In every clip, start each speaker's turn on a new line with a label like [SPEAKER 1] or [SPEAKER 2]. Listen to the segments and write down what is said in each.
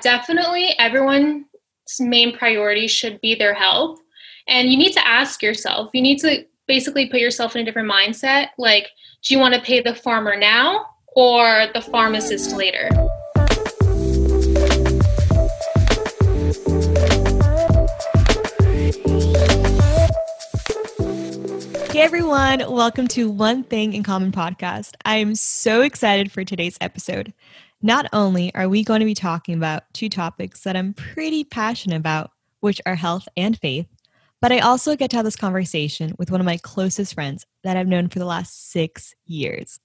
[SPEAKER 1] Definitely, everyone's main priority should be their health. And you need to ask yourself, you need to basically put yourself in a different mindset. Like, do you want to pay the farmer now or the pharmacist later?
[SPEAKER 2] Hey everyone, welcome to One Thing in Common podcast. I am so excited for today's episode. Not only are we going to be talking about two topics that I'm pretty passionate about, which are health and faith, but I also get to have this conversation with one of my closest friends that I've known for the last six years.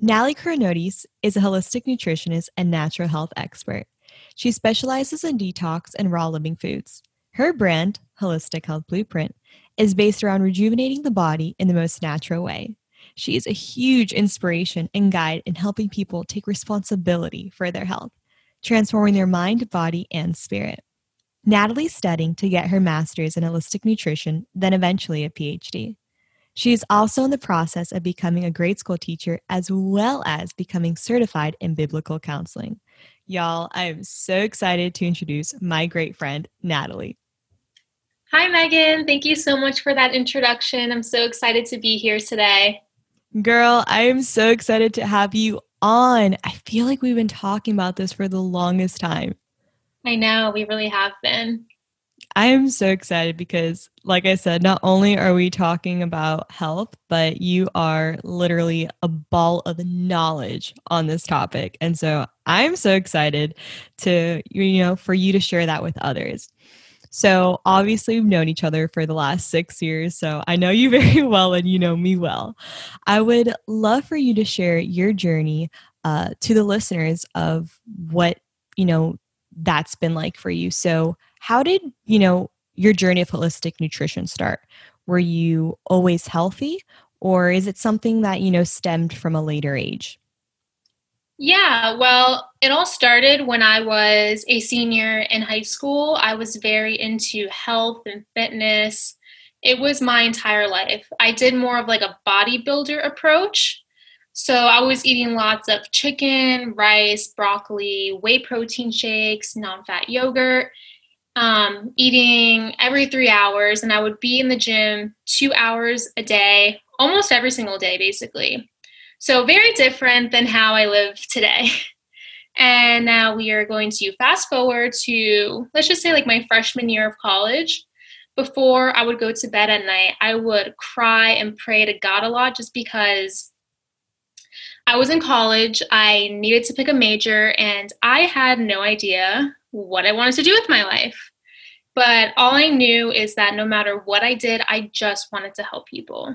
[SPEAKER 2] Natalie Koroniotis is a holistic nutritionist and natural health expert. She specializes in detox and raw living foods. Her brand, Holistic Health Blueprint, is based around rejuvenating the body in the most natural way. She is a huge inspiration and guide in helping people take responsibility for their health, transforming their mind, body, and spirit. Natalie's studying to get her master's in holistic nutrition, then eventually a PhD. She is also in the process of becoming a grade school teacher as well as becoming certified in biblical counseling. Y'all, I am so excited to introduce my great friend, Natalie.
[SPEAKER 1] Hi, Megan. Thank you so much for that introduction. I'm so excited to be here today.
[SPEAKER 2] Girl, I am so excited to have you on. I feel like we've been talking about this for the longest time.
[SPEAKER 1] I know, we really have been.
[SPEAKER 2] I am so excited because, like I said, not only are we talking about health, but you are literally a ball of knowledge on this topic. And so I'm so excited to, you know, for you to share that with others. So obviously, we've known each other for the last six years. So I know you very well and you know me well. I would love for you to share your journey uh, to the listeners of what, you know, that's been like for you. So, how did, you know, your journey of holistic nutrition start? Were you always healthy or is it something that, you know, stemmed from a later age?
[SPEAKER 1] Yeah, well, it all started when I was a senior in high school. I was very into health and fitness. It was my entire life. I did more of like a bodybuilder approach. So I was eating lots of chicken, rice, broccoli, whey protein shakes, non fat yogurt, um, eating every three hours. And I would be in the gym two hours a day, almost every single day, basically. So, very different than how I live today. And now we are going to fast forward to, let's just say, like my freshman year of college. Before I would go to bed at night, I would cry and pray to God a lot just because I was in college. I needed to pick a major, and I had no idea what I wanted to do with my life. But all I knew is that no matter what I did, I just wanted to help people.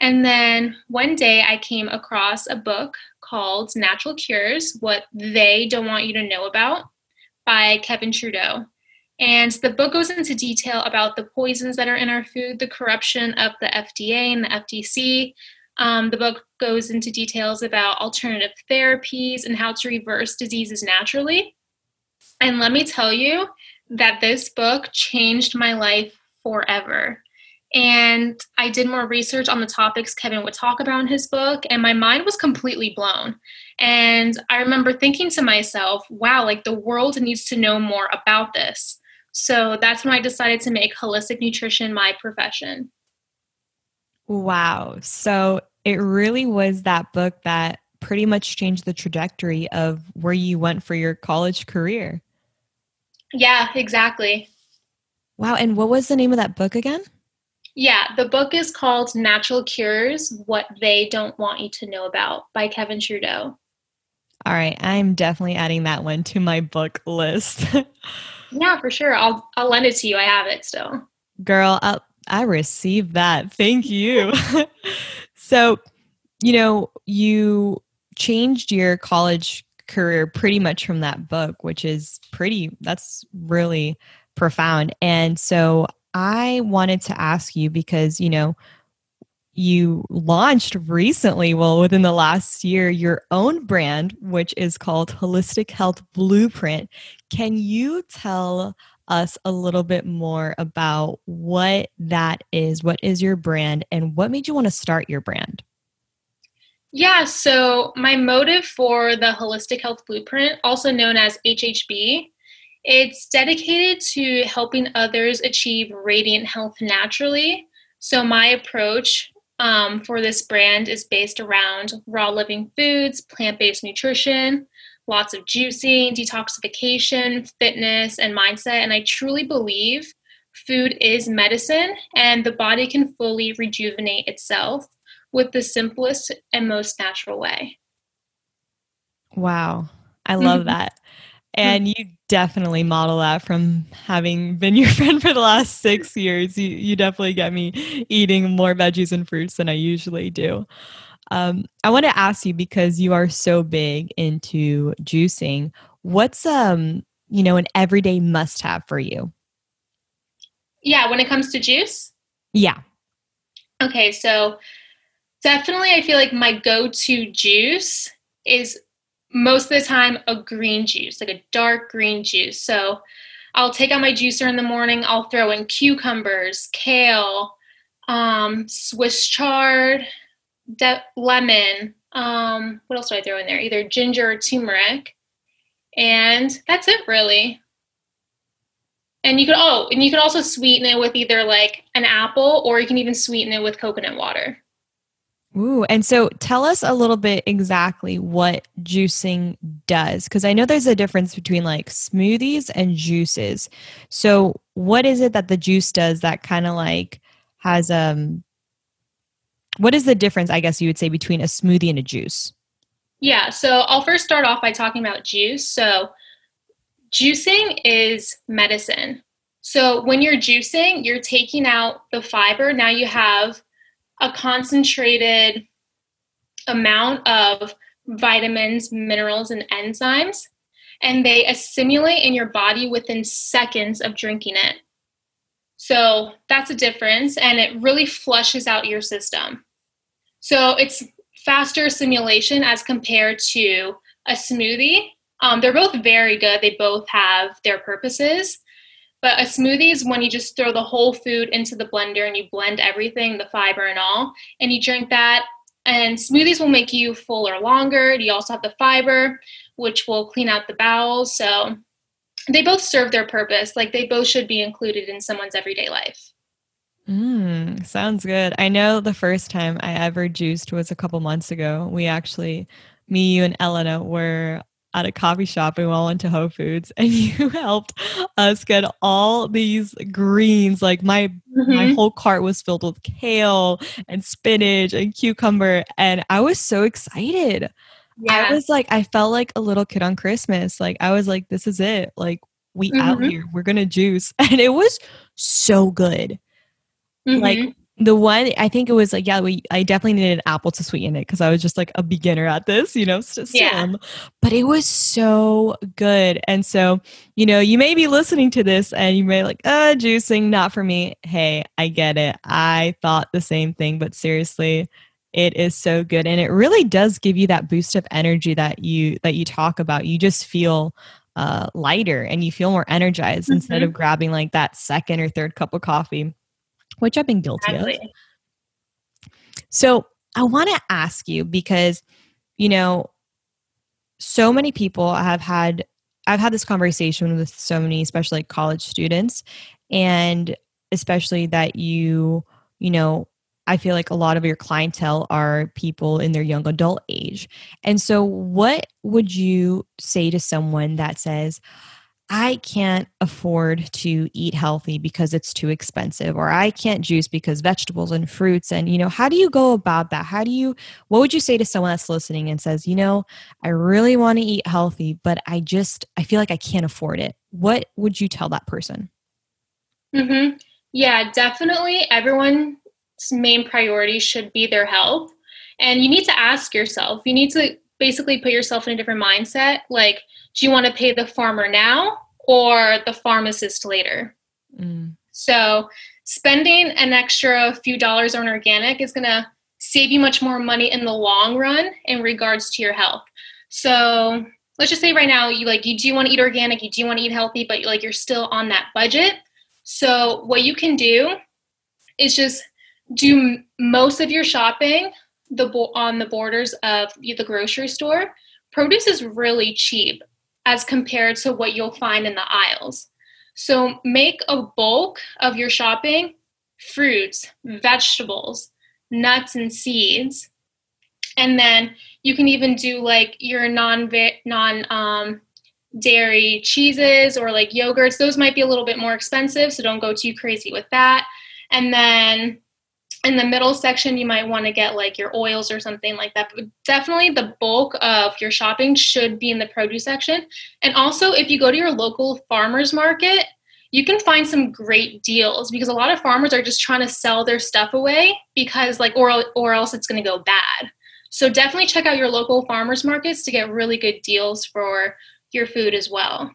[SPEAKER 1] And then one day I came across a book called Natural Cures What They Don't Want You to Know About by Kevin Trudeau. And the book goes into detail about the poisons that are in our food, the corruption of the FDA and the FTC. Um, the book goes into details about alternative therapies and how to reverse diseases naturally. And let me tell you that this book changed my life forever. And I did more research on the topics Kevin would talk about in his book, and my mind was completely blown. And I remember thinking to myself, wow, like the world needs to know more about this. So that's when I decided to make holistic nutrition my profession.
[SPEAKER 2] Wow. So it really was that book that pretty much changed the trajectory of where you went for your college career.
[SPEAKER 1] Yeah, exactly.
[SPEAKER 2] Wow. And what was the name of that book again?
[SPEAKER 1] Yeah, the book is called Natural Cures What They Don't Want You to Know About by Kevin Trudeau.
[SPEAKER 2] All right, I'm definitely adding that one to my book list.
[SPEAKER 1] yeah, for sure. I'll I'll lend it to you. I have it still.
[SPEAKER 2] Girl, I I received that. Thank you. so, you know, you changed your college career pretty much from that book, which is pretty that's really profound. And so I wanted to ask you because, you know, you launched recently, well, within the last year, your own brand, which is called Holistic Health Blueprint. Can you tell us a little bit more about what that is? What is your brand and what made you want to start your brand?
[SPEAKER 1] Yeah, so my motive for the Holistic Health Blueprint, also known as HHB, It's dedicated to helping others achieve radiant health naturally. So, my approach um, for this brand is based around raw living foods, plant based nutrition, lots of juicing, detoxification, fitness, and mindset. And I truly believe food is medicine and the body can fully rejuvenate itself with the simplest and most natural way.
[SPEAKER 2] Wow. I love that. And you definitely model that from having been your friend for the last six years. You, you definitely get me eating more veggies and fruits than I usually do. Um, I want to ask you because you are so big into juicing. What's um, you know, an everyday must have for you?
[SPEAKER 1] Yeah, when it comes to juice?
[SPEAKER 2] Yeah.
[SPEAKER 1] Okay, so definitely I feel like my go-to juice is most of the time a green juice, like a dark green juice. So I'll take out my juicer in the morning, I'll throw in cucumbers, kale, um, Swiss chard, de- lemon. Um, what else do I throw in there? Either ginger or turmeric. And that's it really. And you could oh, and you could also sweeten it with either like an apple or you can even sweeten it with coconut water.
[SPEAKER 2] Ooh, and so tell us a little bit exactly what juicing does because I know there's a difference between like smoothies and juices. So, what is it that the juice does that kind of like has um what is the difference I guess you would say between a smoothie and a juice?
[SPEAKER 1] Yeah, so I'll first start off by talking about juice. So, juicing is medicine. So, when you're juicing, you're taking out the fiber. Now you have a concentrated amount of vitamins, minerals, and enzymes, and they assimilate in your body within seconds of drinking it. So that's a difference, and it really flushes out your system. So it's faster assimilation as compared to a smoothie. Um, they're both very good, they both have their purposes. But a smoothie is when you just throw the whole food into the blender and you blend everything, the fiber and all, and you drink that. And smoothies will make you fuller longer. You also have the fiber, which will clean out the bowels. So they both serve their purpose. Like they both should be included in someone's everyday life.
[SPEAKER 2] Mm, sounds good. I know the first time I ever juiced was a couple months ago. We actually, me, you, and Elena were at a coffee shop and we all went to Whole Foods and you helped us get all these greens. Like my mm-hmm. my whole cart was filled with kale and spinach and cucumber. And I was so excited. Yeah. I was like, I felt like a little kid on Christmas. Like I was like, this is it. Like we mm-hmm. out here. We're gonna juice. And it was so good. Mm-hmm. Like the one I think it was like yeah we I definitely needed an apple to sweeten it because I was just like a beginner at this you know still, yeah. but it was so good. And so you know you may be listening to this and you may like uh juicing not for me. Hey I get it. I thought the same thing but seriously it is so good. And it really does give you that boost of energy that you that you talk about. You just feel uh lighter and you feel more energized mm-hmm. instead of grabbing like that second or third cup of coffee which I've been guilty exactly. of. So I want to ask you because, you know, so many people have had, I've had this conversation with so many, especially college students, and especially that you, you know, I feel like a lot of your clientele are people in their young adult age. And so, what would you say to someone that says, I can't afford to eat healthy because it's too expensive, or I can't juice because vegetables and fruits. And, you know, how do you go about that? How do you, what would you say to someone that's listening and says, you know, I really want to eat healthy, but I just, I feel like I can't afford it? What would you tell that person?
[SPEAKER 1] Mm-hmm. Yeah, definitely. Everyone's main priority should be their health. And you need to ask yourself, you need to basically put yourself in a different mindset. Like, do you want to pay the farmer now or the pharmacist later? Mm. So, spending an extra few dollars on organic is going to save you much more money in the long run in regards to your health. So, let's just say right now you like you do want to eat organic, you do want to eat healthy, but like you're still on that budget. So, what you can do is just do most of your shopping the on the borders of the grocery store. Produce is really cheap as compared to what you'll find in the aisles. So make a bulk of your shopping fruits, vegetables, nuts and seeds. And then you can even do like your non non um, dairy cheeses or like yogurts. Those might be a little bit more expensive, so don't go too crazy with that. And then in the middle section, you might want to get like your oils or something like that. But definitely the bulk of your shopping should be in the produce section. And also, if you go to your local farmer's market, you can find some great deals because a lot of farmers are just trying to sell their stuff away because like or or else it's going to go bad. So definitely check out your local farmers markets to get really good deals for your food as well.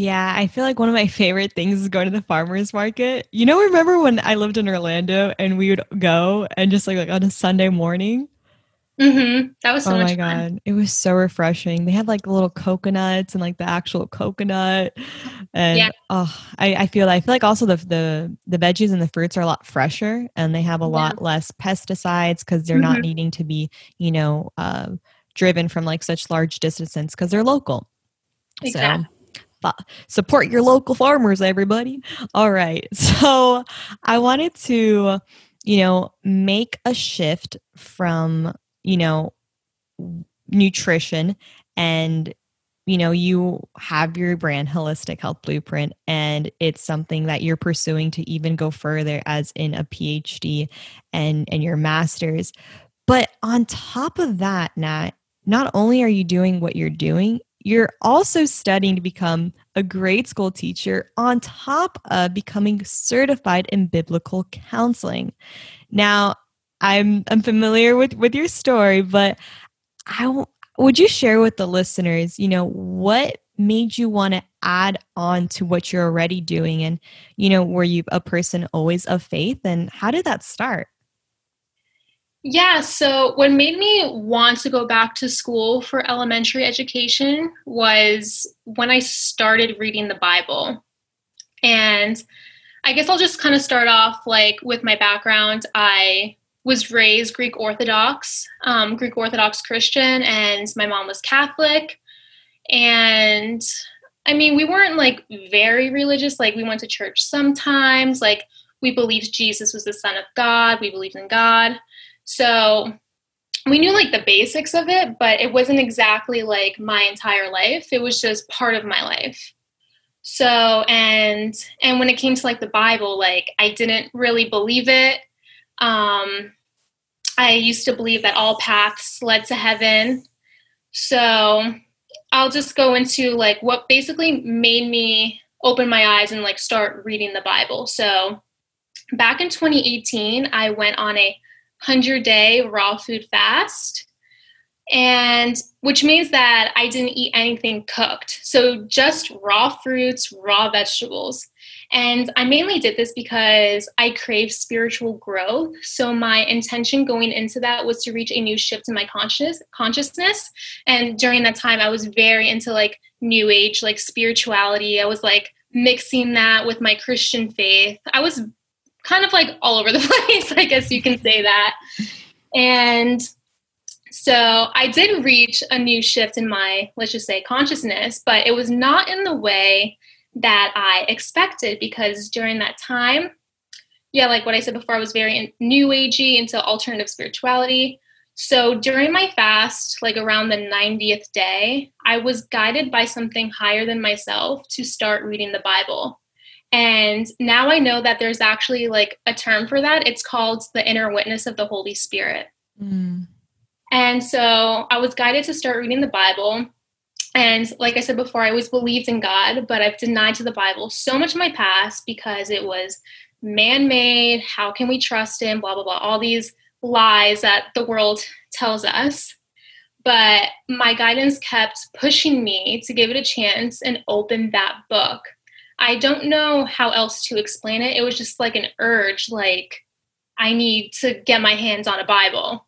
[SPEAKER 2] Yeah, I feel like one of my favorite things is going to the farmers market. You know, remember when I lived in Orlando and we would go and just like, like on a Sunday morning
[SPEAKER 1] Mm-hmm. That was so
[SPEAKER 2] oh
[SPEAKER 1] my
[SPEAKER 2] god, it was so refreshing. They had like little coconuts and like the actual coconut, and yeah. oh, I, I feel I feel like also the the the veggies and the fruits are a lot fresher and they have a yeah. lot less pesticides because they're mm-hmm. not needing to be you know uh, driven from like such large distances because they're local. Exactly. So support your local farmers, everybody. All right, so I wanted to you know make a shift from you know, nutrition and you know you have your brand holistic health blueprint and it's something that you're pursuing to even go further as in a phd and and your masters but on top of that nat not only are you doing what you're doing you're also studying to become a grade school teacher on top of becoming certified in biblical counseling. Now I'm I'm familiar with with your story, but I would you share with the listeners, you know, what made you want to add on to what you're already doing? And you know, were you a person always of faith? And how did that start?
[SPEAKER 1] Yeah, so what made me want to go back to school for elementary education was when I started reading the Bible. And I guess I'll just kind of start off like with my background. I was raised Greek Orthodox, um, Greek Orthodox Christian, and my mom was Catholic. And I mean, we weren't like very religious. Like, we went to church sometimes. Like, we believed Jesus was the Son of God. We believed in God. So we knew like the basics of it, but it wasn't exactly like my entire life. It was just part of my life. So, and and when it came to like the Bible, like I didn't really believe it um, I used to believe that all paths led to heaven. So I'll just go into like what basically made me open my eyes and like start reading the Bible. So back in 2018, I went on a 100 day raw food fast and which means that I didn't eat anything cooked. So just raw fruits, raw vegetables. And I mainly did this because I crave spiritual growth. So my intention going into that was to reach a new shift in my conscious consciousness. And during that time I was very into like new age, like spirituality. I was like mixing that with my Christian faith. I was kind of like all over the place, I guess you can say that. And so I did reach a new shift in my, let's just say, consciousness, but it was not in the way that I expected because during that time, yeah, like what I said before, I was very new agey into alternative spirituality. So during my fast, like around the 90th day, I was guided by something higher than myself to start reading the Bible. And now I know that there's actually like a term for that. It's called the inner witness of the Holy Spirit. Mm. And so I was guided to start reading the Bible. And like I said before, I always believed in God, but I've denied to the Bible so much in my past because it was man made. How can we trust him? Blah, blah, blah. All these lies that the world tells us. But my guidance kept pushing me to give it a chance and open that book. I don't know how else to explain it. It was just like an urge, like, I need to get my hands on a Bible.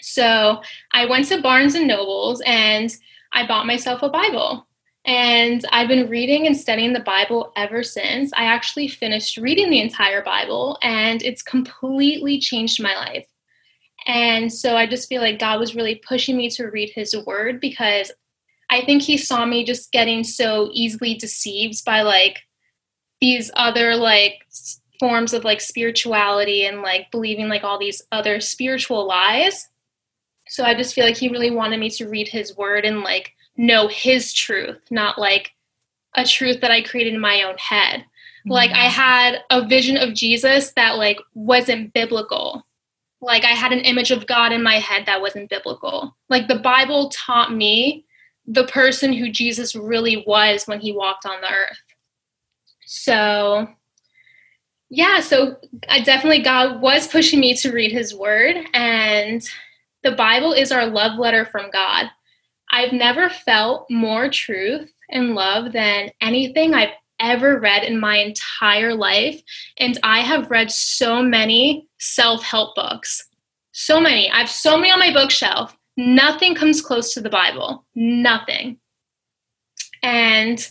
[SPEAKER 1] So I went to Barnes and Nobles and I bought myself a Bible. And I've been reading and studying the Bible ever since. I actually finished reading the entire Bible and it's completely changed my life. And so I just feel like God was really pushing me to read his word because I think he saw me just getting so easily deceived by like these other like forms of like spirituality and like believing like all these other spiritual lies. So I just feel like he really wanted me to read his word and like know his truth, not like a truth that I created in my own head. Mm-hmm. Like I had a vision of Jesus that like wasn't biblical. Like I had an image of God in my head that wasn't biblical. Like the Bible taught me the person who Jesus really was when he walked on the earth. So yeah, so I definitely God was pushing me to read his word and the Bible is our love letter from God. I've never felt more truth and love than anything I've ever read in my entire life. And I have read so many self help books. So many. I have so many on my bookshelf. Nothing comes close to the Bible. Nothing. And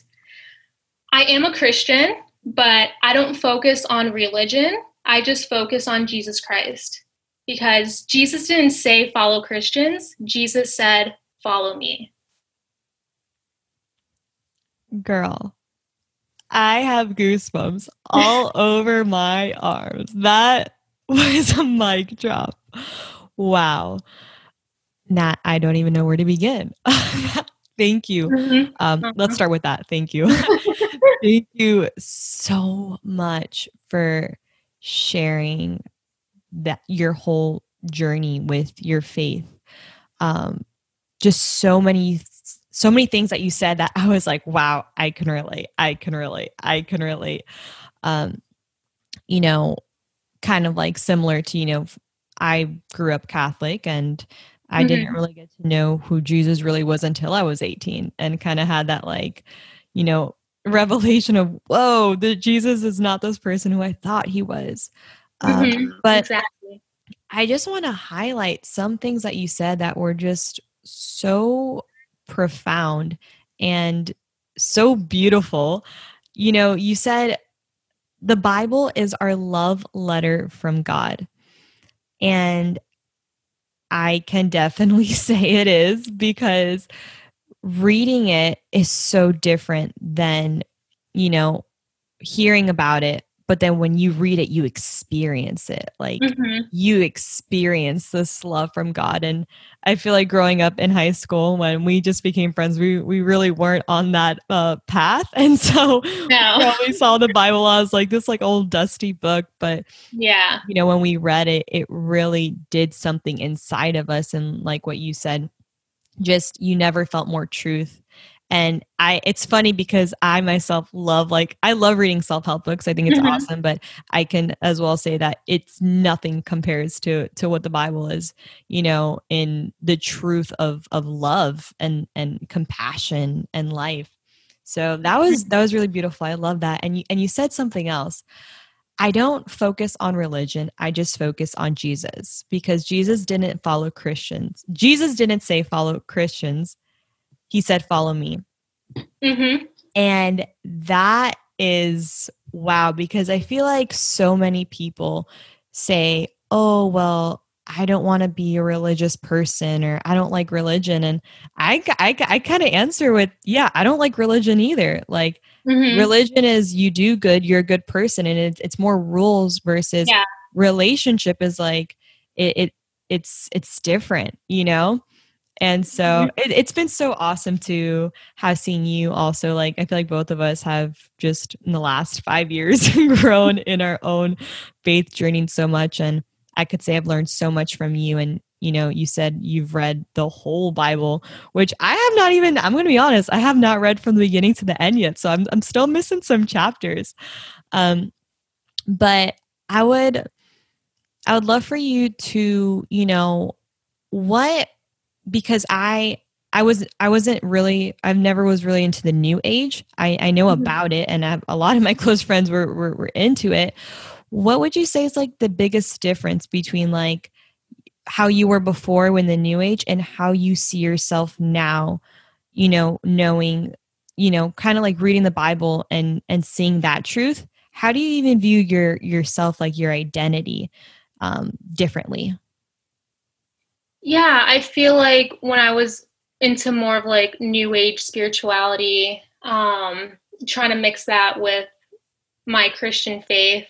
[SPEAKER 1] I am a Christian, but I don't focus on religion. I just focus on Jesus Christ because Jesus didn't say follow Christians, Jesus said follow me.
[SPEAKER 2] Girl, I have goosebumps all over my arms. That was a mic drop. Wow. Nat, I don't even know where to begin. Thank you. Mm-hmm. Um, uh-huh. Let's start with that. Thank you. Thank you so much for sharing that your whole journey with your faith. Um, just so many so many things that you said that I was like, wow, I can relate. I can relate. I can relate. Um, you know, kind of like similar to, you know, I grew up Catholic and I mm-hmm. didn't really get to know who Jesus really was until I was 18 and kind of had that like, you know, revelation of, whoa, the Jesus is not this person who I thought he was. Um, mm-hmm. but exactly. I just want to highlight some things that you said that were just so profound and so beautiful. You know, you said the Bible is our love letter from God. And I can definitely say it is because reading it is so different than, you know, hearing about it but then when you read it you experience it like mm-hmm. you experience this love from god and i feel like growing up in high school when we just became friends we we really weren't on that uh, path and so no. we saw the bible as like this like old dusty book but
[SPEAKER 1] yeah
[SPEAKER 2] you know when we read it it really did something inside of us and like what you said just you never felt more truth and i it's funny because i myself love like i love reading self-help books. I think it's mm-hmm. awesome but i can as well say that it's nothing compares to to what the bible is you know in the truth of of love and and compassion and life. So that was that was really beautiful. I love that. And you and you said something else. I don't focus on religion. I just focus on Jesus because Jesus didn't follow Christians. Jesus didn't say follow Christians he said, Follow me. Mm-hmm. And that is wow, because I feel like so many people say, Oh, well, I don't want to be a religious person or I don't like religion. And I, I, I kind of answer with, Yeah, I don't like religion either. Like, mm-hmm. religion is you do good, you're a good person. And it, it's more rules versus yeah. relationship is like, it, it it's it's different you know and so mm-hmm. it, has been so awesome to have seen you also. Like, I feel like both of us have just in the last five years grown in our own faith journey so much. And I could say I've learned so much from you. And, you know, you said you've read the whole Bible, which I have not even, I'm going to be honest, I have not read from the beginning to the end yet. So I'm, I'm still missing some chapters. Um, but I would, I would love for you to, you know, what because I I was I wasn't really I've never was really into the new age. I I know mm-hmm. about it, and a lot of my close friends were, were were into it. What would you say is like the biggest difference between like how you were before when the new age and how you see yourself now? You know, knowing you know, kind of like reading the Bible and and seeing that truth. How do you even view your yourself like your identity um, differently?
[SPEAKER 1] Yeah, I feel like when I was into more of like new age spirituality, um, trying to mix that with my Christian faith.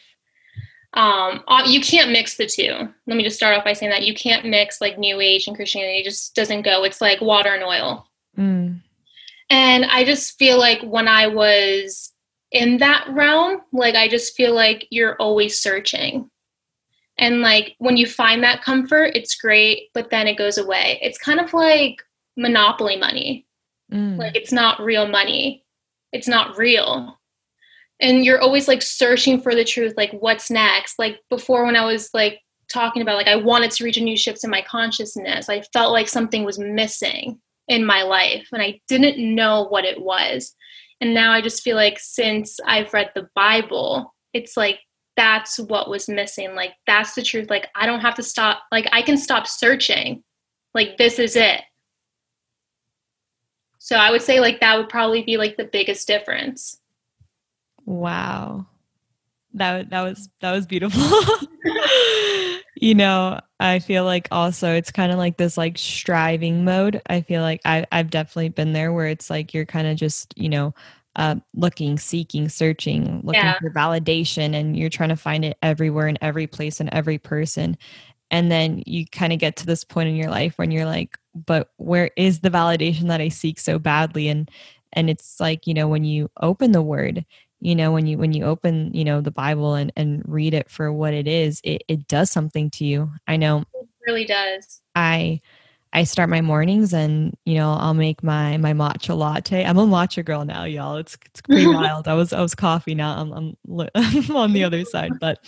[SPEAKER 1] Um, uh, you can't mix the two. Let me just start off by saying that you can't mix like new age and Christianity. It just doesn't go. It's like water and oil. Mm. And I just feel like when I was in that realm, like I just feel like you're always searching. And like when you find that comfort, it's great, but then it goes away. It's kind of like monopoly money. Mm. Like it's not real money. It's not real. And you're always like searching for the truth, like what's next? Like before when I was like talking about like I wanted to reach a new shift in my consciousness, I felt like something was missing in my life and I didn't know what it was. And now I just feel like since I've read the Bible, it's like that's what was missing. Like that's the truth. Like I don't have to stop like I can stop searching. Like this is it. So I would say like that would probably be like the biggest difference.
[SPEAKER 2] Wow. That that was that was beautiful. you know, I feel like also it's kind of like this like striving mode. I feel like I I've definitely been there where it's like you're kind of just, you know, uh, looking, seeking, searching, looking yeah. for validation, and you're trying to find it everywhere in every place and every person. And then you kind of get to this point in your life when you're like, but where is the validation that I seek so badly? And and it's like, you know, when you open the word, you know, when you when you open, you know, the Bible and, and read it for what it is, it, it does something to you. I know
[SPEAKER 1] it really does.
[SPEAKER 2] I I start my mornings and you know I'll make my my matcha latte. I'm a matcha girl now, y'all. It's it's pretty wild. I was I was coffee now. I'm I'm, I'm on the other side, but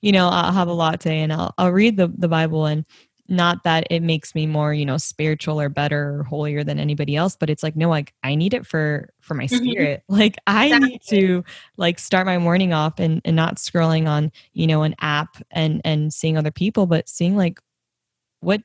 [SPEAKER 2] you know I'll have a latte and I'll I'll read the the Bible and not that it makes me more you know spiritual or better or holier than anybody else but it's like no like i need it for for my mm-hmm. spirit like i exactly. need to like start my morning off and and not scrolling on you know an app and and seeing other people but seeing like what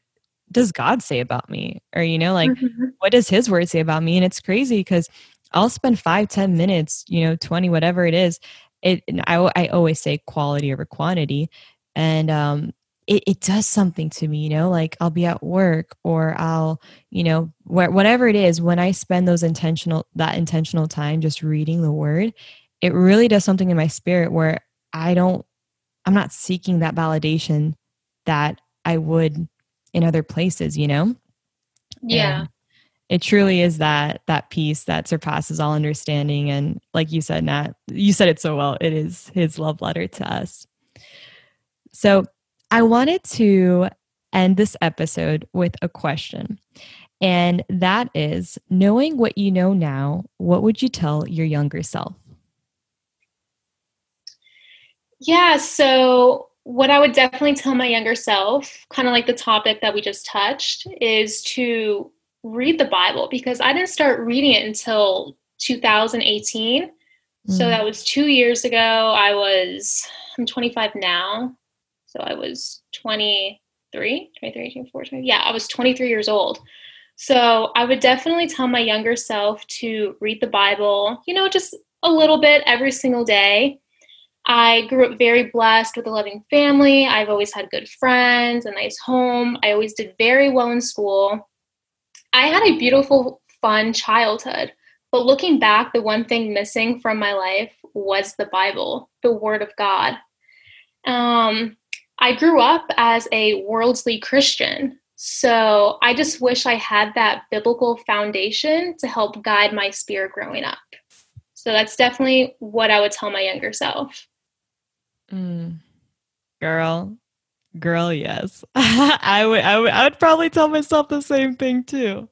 [SPEAKER 2] does God say about me? Or, you know, like, mm-hmm. what does his word say about me? And it's crazy because I'll spend five, ten minutes, you know, 20, whatever it is. It, I, I always say quality over quantity. And, um, it, it does something to me, you know, like I'll be at work or I'll, you know, wh- whatever it is, when I spend those intentional, that intentional time just reading the word, it really does something in my spirit where I don't, I'm not seeking that validation that I would in other places you know?
[SPEAKER 1] Yeah.
[SPEAKER 2] And it truly is that that peace that surpasses all understanding. And like you said nat you said it so well. It is his love letter to us. So i wanted to end this episode with a question. And that is knowing what you know now what would you tell your younger self?
[SPEAKER 1] Yeah so what I would definitely tell my younger self, kind of like the topic that we just touched, is to read the Bible because I didn't start reading it until 2018. Mm. So that was two years ago. I was, I'm 25 now. So I was 23, 23, 24, 20. Yeah, I was 23 years old. So I would definitely tell my younger self to read the Bible, you know, just a little bit every single day I grew up very blessed with a loving family. I've always had good friends, a nice home. I always did very well in school. I had a beautiful, fun childhood. But looking back, the one thing missing from my life was the Bible, the Word of God. Um, I grew up as a worldly Christian. So I just wish I had that biblical foundation to help guide my spirit growing up. So that's definitely what I would tell my younger self.
[SPEAKER 2] Mm. Girl, girl, yes. I would, I would, I would probably tell myself the same thing too.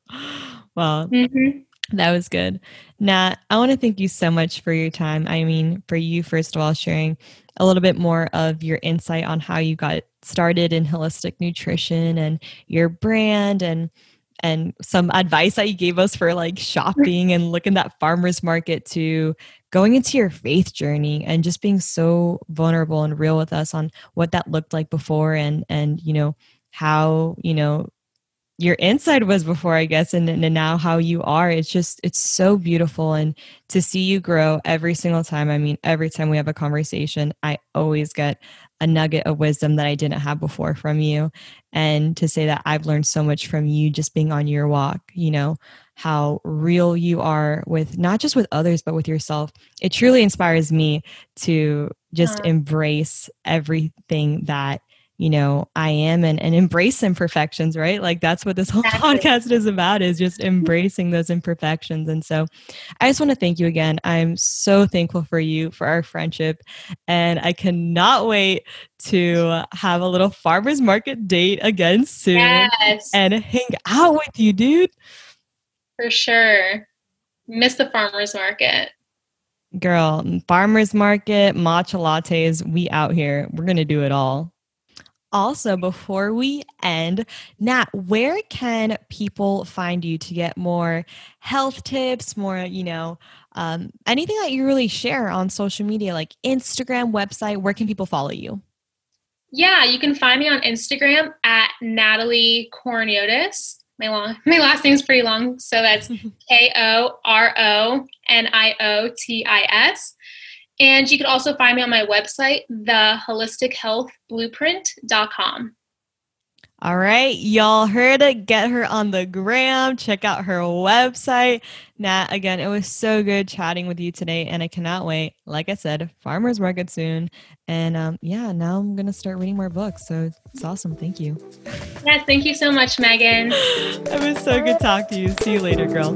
[SPEAKER 2] Well, mm-hmm. that was good. Nat, I want to thank you so much for your time. I mean, for you, first of all, sharing a little bit more of your insight on how you got started in holistic nutrition and your brand and and some advice that you gave us for like shopping and looking at farmers market to going into your faith journey and just being so vulnerable and real with us on what that looked like before and and you know how you know your inside was before i guess and, and now how you are. It's just it's so beautiful. And to see you grow every single time i mean every time we have a conversation i always get a nugget of wisdom that i didn't have before from you and to say that i've learned so much from you just being on your walk you know how real you are with not just with others but with yourself it truly inspires me to just uh-huh. embrace everything that you know i am and, and embrace imperfections right? Like that's what this whole exactly. podcast is about is just embracing those imperfections. And so i just want to thank you again. I'm so thankful for you for our friendship and i cannot wait to have a little farmers market date again soon yes. and hang out with you dude.
[SPEAKER 1] For sure. Miss the farmers market.
[SPEAKER 2] Girl farmers market matcha lattes we out here. We're gonna do it all also, before we end, Nat, where can people find you to get more health tips, more, you know, um, anything that you really share on social media, like Instagram, website? Where can people follow you?
[SPEAKER 1] Yeah, you can find me on Instagram at Natalie Koroniotis. My long, my last name is pretty long, so that's K O R O N I O T I S. And you can also find me on my website, theholistichealthblueprint.com.
[SPEAKER 2] All right, y'all heard it. Get her on the gram. Check out her website. Nat, again, it was so good chatting with you today, and I cannot wait. Like I said, farmers market soon, and um, yeah, now I'm gonna start reading more books. So it's awesome. Thank you.
[SPEAKER 1] Yes, thank you so much, Megan.
[SPEAKER 2] it was so good talking to you. See you later, girl.